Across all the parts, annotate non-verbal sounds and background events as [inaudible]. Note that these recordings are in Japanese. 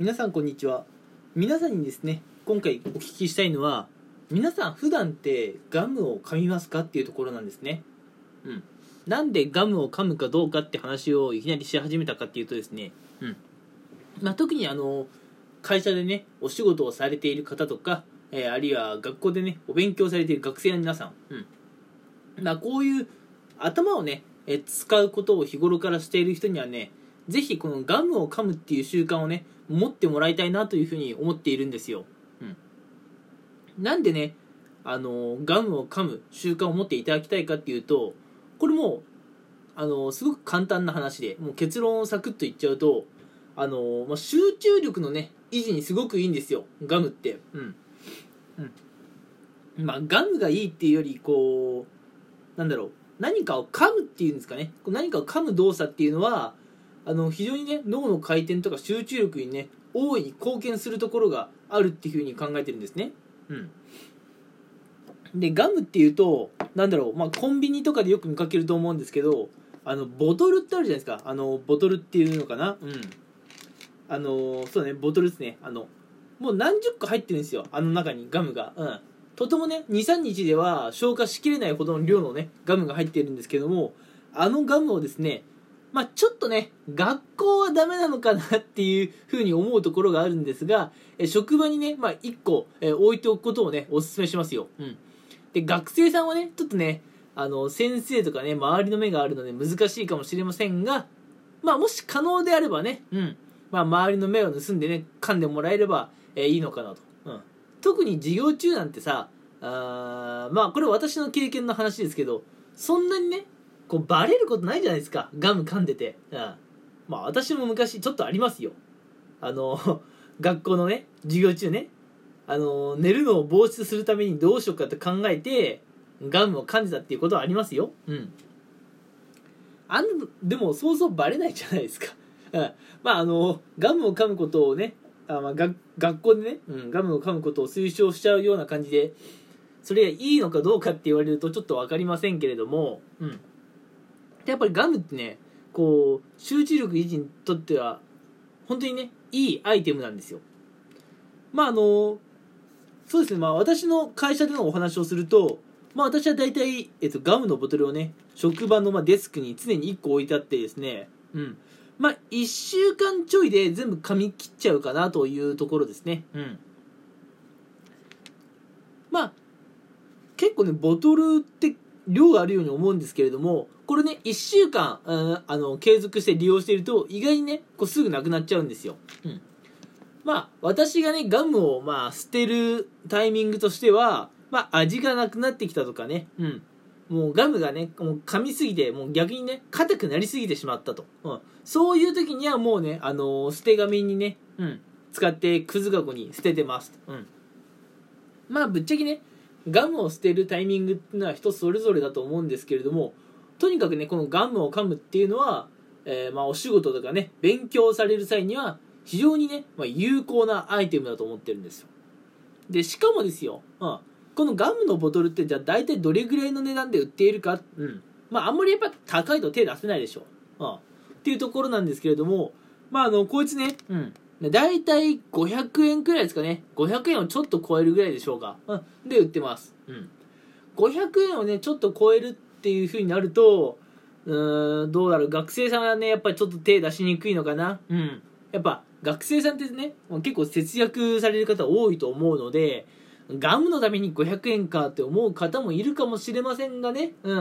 皆さんこんにちは。皆さんにですね今回お聞きしたいのは皆さん普段ってガムを噛みますかっていうところなんですね。うん。なんでガムを噛むかどうかって話をいきなりし始めたかっていうとですねうん。まあ特にあの会社でねお仕事をされている方とか、えーあるいは学校でねお勉強されている学生の皆さんうん。まあこういう頭をねえ使うことを日頃からしている人にはねぜひこのガムを噛むっていう習慣をね持ってもらいたいなというふうに思っているんですよ、うん、なんでねあのガムを噛む習慣を持っていただきたいかっていうとこれもあのすごく簡単な話でもう結論をサクッと言っちゃうとあの、まあ、集中力のね維持にすごくいいんですよガムって。うん。うん。まあガムがいいっていうよりこうなんだろう何かを噛むっていうんですかね。何かを噛む動作っていうのはあの非常にね脳の回転とか集中力にね大いに貢献するところがあるっていうふうに考えてるんですね。うん。でガムっていうとなんだろう、まあ、コンビニとかでよく見かけると思うんですけどあのボトルってあるじゃないですか。あのボトルっていうのかな。うん。あのそうねボトルですね。あのもう何十個入ってるんですよ。あの中にガムが。うん。とてもね23日では消化しきれないほどの量のねガムが入ってるんですけどもあのガムをですねまあちょっとね学校はダメなのかなっていうふうに思うところがあるんですがえ職場にね、まあ、1個え置いておくことをねお勧めしますよ、うん、で学生さんはねちょっとねあの先生とかね周りの目があるので難しいかもしれませんがまあもし可能であればね、うん。まあ、周りの目を盗んでね噛んでもらえれば、えーいいのかなと、うん、特に授業中なんてさあーまあこれ私の経験の話ですけどそんなにねこうバレることないじゃないですか。ガム噛んでて、うん、まあ私も昔ちょっとありますよ。あの [laughs] 学校のね授業中ね。あの寝るのを防止するためにどうしようかって考えてガムを噛んでたっていうことはありますよ。うん。あんでもそうそうバレないじゃないですか。うん。まああのガムを噛むことをねあ、まあ、が学校でね、うん、ガムを噛むことを推奨しちゃうような感じでそれがいいのかどうかって言われるとちょっと分かりませんけれども、うん、でやっぱりガムってねこう集中力維持にとっては本当にねいいアイテムなんですよ。まああのそうですね。まあ私の会社でのお話をするとまあ私は大体、えっと、ガムのボトルをね職場のまデスクに常に1個置いてあってですね。うん。まあ1週間ちょいで全部噛み切っちゃうかなというところですね。うん。まあ結構ねボトルって量があるように思うんですけれどもこれね1週間あの継続して利用していると意外にねこうすぐなくなっちゃうんですよ、うん、まあ私がねガムをまあ捨てるタイミングとしてはまあ味がなくなってきたとかね。うん。もうガムがねもう噛みすぎてもう逆にね硬くなりすぎてしまったと、うん、そういう時にはもうねあの捨て紙にね、うん、使ってくず箱に捨ててます、うん、まあぶっちゃけねガムを捨てるタイミングっていうのは人それぞれだと思うんですけれどもとにかくねこのガムを噛むっていうのは、えーまあ、お仕事とかね勉強される際には非常にね、まあ、有効なアイテムだと思ってるんですよ。でしかもですよ、うん、このガムのボトルってじゃあ大体どれぐらいの値段で売っているか、うん。まあ、あんまりやっぱ高いと手出せないでしょ、う。ん、っていうところなんですけれどもまああのこいつね、うん、大体500円くらいですかね。500円をちょっと超えるぐらいでしょうか、うん、で売ってます、うん、500円をねちょっと超えるっていう風になるとうんどうだろう。学生さんはねやっぱりちょっと手出しにくいのかな。うん。やっぱ学生さんってね結構節約される方多いと思うのでガムのために500円かって思う方もいるかもしれませんがね、うん。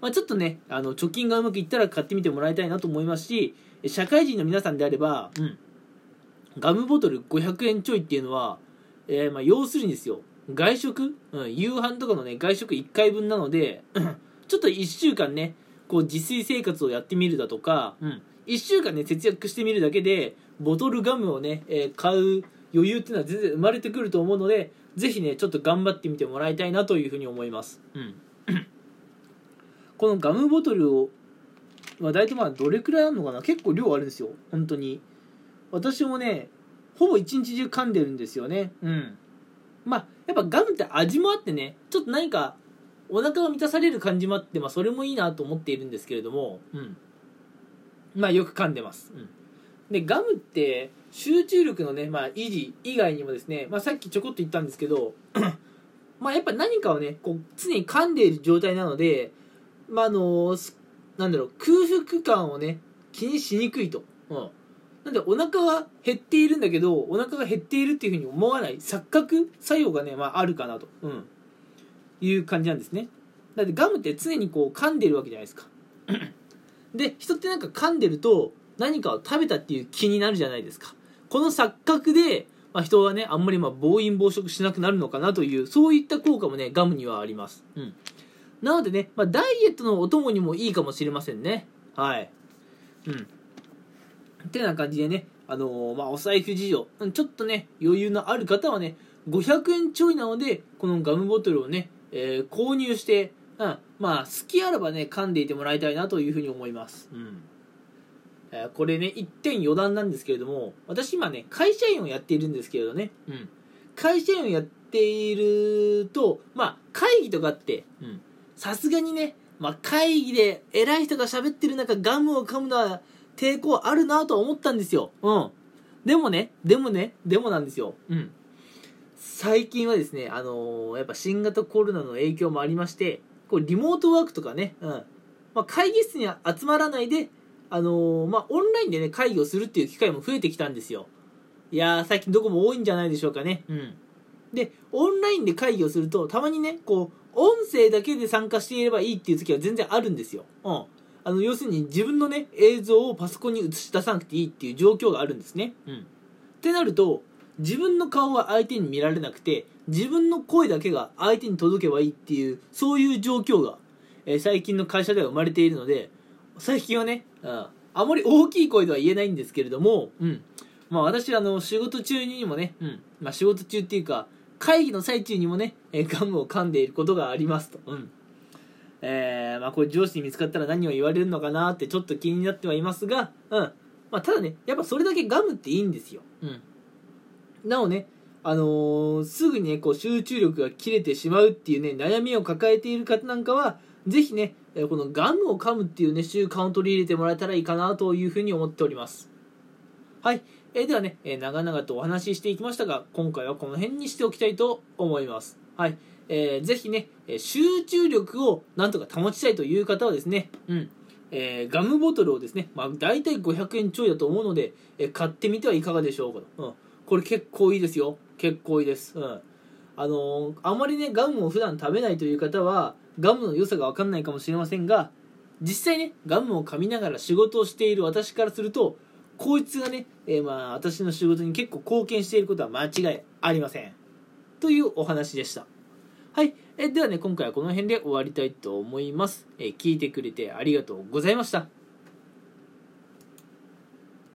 まあ、ちょっとねあの貯金がうまくいったら買ってみてもらいたいなと思いますし社会人の皆さんであれば、うん、ガムボトル500円ちょいっていうのは、えーまあ、要するにですよ外食、うん、夕飯とかのね外食1回分なのでちょっと1週間ねこう自炊生活をやってみるだとか、うん、1週間ね節約してみるだけでボトルガムをね、えー買う余裕っていうのは全然生まれてくると思うのでぜひねちょっと頑張ってみてもらいたいなというふうに思います、うん、このガムボトルを、まあ、大体まあどれくらいあるのかな？結構量あるんですよ本当に私もねほぼ一日中噛んでるんですよね。うん。まあやっぱガムって味もあってねちょっと何かお腹が満たされる感じもあって、まあ、それもいいなと思っているんですけれども、うん、まあよく噛んでます、うん、でガムって集中力のね、まあ、維持以外にもですね、まあ、さっきちょこっと言ったんですけど [clears throat] まあやっぱ何かをねこう常に噛んでいる状態なので、まああのなんだろう空腹感をね気にしにくいと、うん、なんでお腹は減っているんだけどお腹が減っているっていうふうに思わない。錯覚作用がね、まあ、あるかなと、うん、いう感じなんですね。だってガムって常にこう噛んでるわけじゃないですか。[clears throat] で人ってなんか噛んでると何かを食べたっていう気になるじゃないですか。この錯覚で、まあ、人はねあんまりまあ暴飲暴食しなくなるのかなというそういった効果もねガムにはあります、うん、なのでね、まあ、ダイエットのお供にもいいかもしれませんね。はい。うんってな感じでね、あのー、まあ、お財布事情、ちょっとね、余裕のある方はね、500円ちょいなので、このガムボトルをね、えー、購入して、うん、まあ、好きあらばね、噛んでいてもらいたいなというふうに思います。うん。えー、これね、一点余談なんですけれども、私今ね、会社員をやっているんですけれどね、うん。会社員をやっていると、まあ、会議とかって、うん。さすがにね、まあ、会議で偉い人が喋ってる中、ガムを噛むのは、抵抗あるなと思ったんですよ。うん。でもね、でもね、でもなんですよ。うん。最近はですね、あのー、やっぱ新型コロナの影響もありまして、こうリモートワークとかね、うん。まあ、会議室に集まらないで、あのー、まあ、オンラインでね、会議をするっていう機会も増えてきたんですよ。いやー、最近どこも多いんじゃないでしょうかね。うん。で、オンラインで会議をすると、たまにね、こう、音声だけで参加していればいいっていう時は全然あるんですよ。うん。あの、要するに自分のね、映像をパソコンに映し出さなくていいっていう状況があるんですね。うん。ってなると、自分の顔は相手に見られなくて、自分の声だけが相手に届けばいいっていう、そういう状況が、えー、最近の会社では生まれているので、最近はね、うん、あまり大きい声では言えないんですけれども、うん。まあ私はあの、仕事中にもね、うん。まあ仕事中っていうか、会議の最中にもね、えー、ガムを噛んでいることがありますと。うん。えー、まあこれ上司に見つかったら何を言われるのかなってちょっと気になってはいますが、うん。まあただね、やっぱそれだけガムっていいんですよ。うん。なおね、あのー、すぐにね、こう集中力が切れてしまうっていうね、悩みを抱えている方なんかは、ぜひね、このガムを噛むっていうね、習慣を取り入れてもらえたらいいかなというふうに思っております。はい。えー、ではね、えー、長々とお話ししていきましたが、今回はこの辺にしておきたいと思います。はい。えー、ぜひね、集中力をなんとか保ちたいという方はですね、うん、えー、ガムボトルをですね、まあ、大体500円ちょいだと思うので、えー、買ってみてはいかがでしょうかと。うん、これ結構いいですよ。結構いいです。うん。あのー、あまりね、ガムを普段食べないという方は、ガムの良さがわかんないかもしれませんが、実際ね、ガムを噛みながら仕事をしている私からすると、こいつがね、えー、まあ、私の仕事に結構貢献していることは間違いありません。というお話でした。はい。えではね、今回はこの辺で終わりたいと思います。え聞いてくれてありがとうございました。